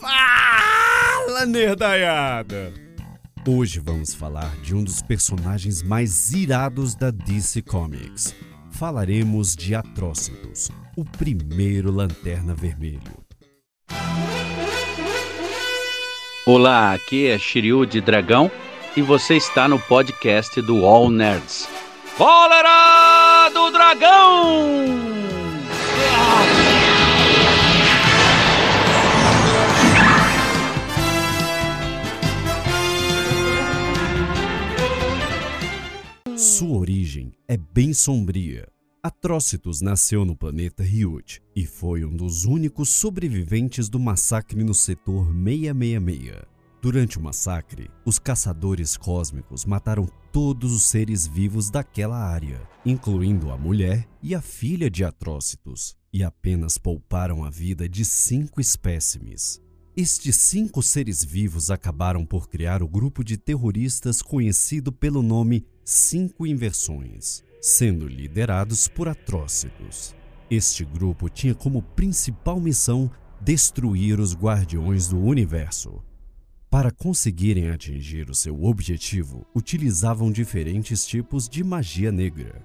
Fala, nerdaiada! Hoje vamos falar de um dos personagens mais irados da DC Comics. Falaremos de Atrocitus, o primeiro Lanterna Vermelho. Olá, aqui é Shiryu de Dragão e você está no podcast do All Nerds. Cólera do Dragão! É bem sombria. Atrocitus nasceu no planeta Ryut e foi um dos únicos sobreviventes do massacre no setor 666. Durante o massacre, os caçadores cósmicos mataram todos os seres vivos daquela área, incluindo a mulher e a filha de Atrocitus, e apenas pouparam a vida de cinco espécimes. Estes cinco seres vivos acabaram por criar o grupo de terroristas conhecido pelo nome Cinco Inversões, sendo liderados por Atrocitus. Este grupo tinha como principal missão destruir os Guardiões do Universo. Para conseguirem atingir o seu objetivo, utilizavam diferentes tipos de magia negra.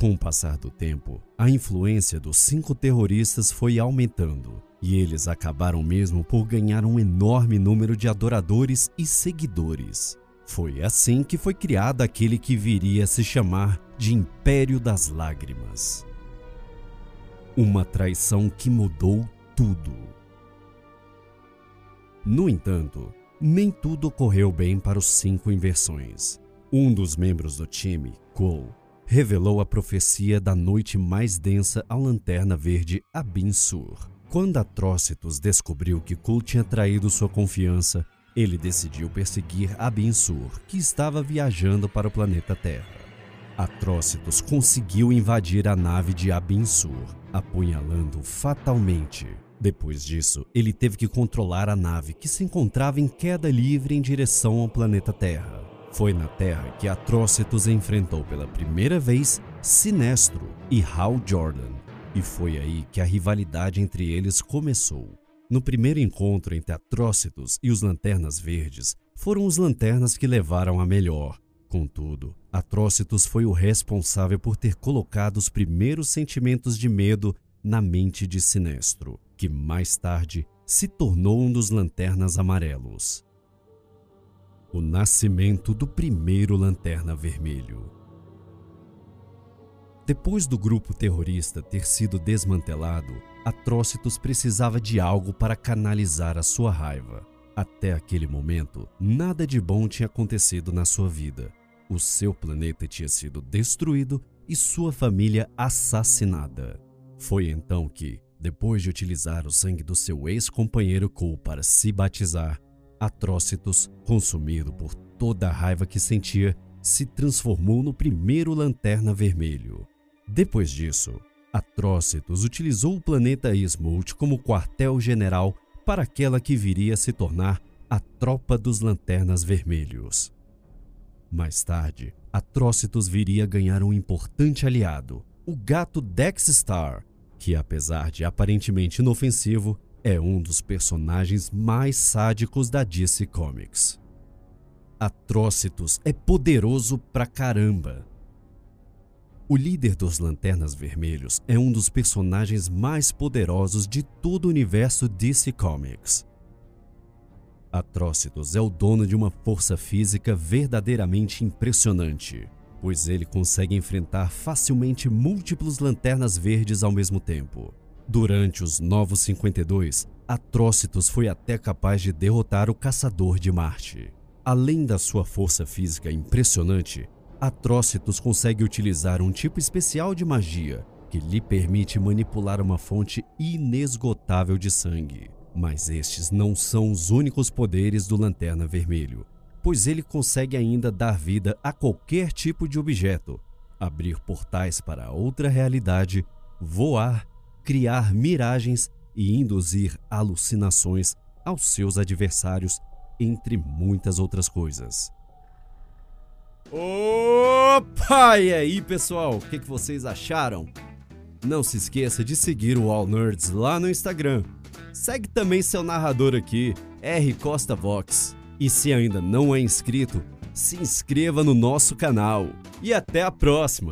Com o passar do tempo, a influência dos cinco terroristas foi aumentando e eles acabaram mesmo por ganhar um enorme número de adoradores e seguidores. Foi assim que foi criado aquele que viria a se chamar de Império das Lágrimas. Uma traição que mudou tudo. No entanto, nem tudo ocorreu bem para os cinco inversões. Um dos membros do time, Cole, revelou a profecia da noite mais densa à lanterna verde Abin Sur. Quando Atrocitus descobriu que Kul tinha traído sua confiança, ele decidiu perseguir Abin Sur, que estava viajando para o planeta Terra. Atrocitus conseguiu invadir a nave de Abin Sur, apunhalando fatalmente. Depois disso, ele teve que controlar a nave que se encontrava em queda livre em direção ao planeta Terra. Foi na Terra que Atrocitus enfrentou pela primeira vez Sinestro e Hal Jordan, e foi aí que a rivalidade entre eles começou. No primeiro encontro entre Atrocitus e os Lanternas Verdes, foram os Lanternas que levaram a melhor. Contudo, Atrocitus foi o responsável por ter colocado os primeiros sentimentos de medo na mente de Sinestro, que mais tarde se tornou um dos Lanternas Amarelos. O nascimento do primeiro Lanterna Vermelho. Depois do grupo terrorista ter sido desmantelado, Atrocitus precisava de algo para canalizar a sua raiva. Até aquele momento, nada de bom tinha acontecido na sua vida. O seu planeta tinha sido destruído e sua família assassinada. Foi então que, depois de utilizar o sangue do seu ex-companheiro Cole para se batizar, Atrocitus, consumido por toda a raiva que sentia, se transformou no primeiro Lanterna Vermelho. Depois disso, Atrocitus utilizou o planeta Ismult como quartel-general para aquela que viria a se tornar a Tropa dos Lanternas Vermelhos. Mais tarde, Atrocitus viria a ganhar um importante aliado, o gato Dexstar, que apesar de aparentemente inofensivo, é um dos personagens mais sádicos da DC Comics. Atrocitus é poderoso pra caramba o líder dos Lanternas Vermelhos é um dos personagens mais poderosos de todo o universo DC Comics. Atrocitus é o dono de uma força física verdadeiramente impressionante, pois ele consegue enfrentar facilmente múltiplos lanternas verdes ao mesmo tempo. Durante os Novos 52, Atrocitus foi até capaz de derrotar o Caçador de Marte. Além da sua força física impressionante, Atrocitus consegue utilizar um tipo especial de magia que lhe permite manipular uma fonte inesgotável de sangue. Mas estes não são os únicos poderes do Lanterna Vermelho, pois ele consegue ainda dar vida a qualquer tipo de objeto, abrir portais para outra realidade, voar, criar miragens e induzir alucinações aos seus adversários, entre muitas outras coisas. Opa! E aí, pessoal? O que, que vocês acharam? Não se esqueça de seguir o All Nerds lá no Instagram. Segue também seu narrador aqui, R Costa Vox. E se ainda não é inscrito, se inscreva no nosso canal. E até a próxima!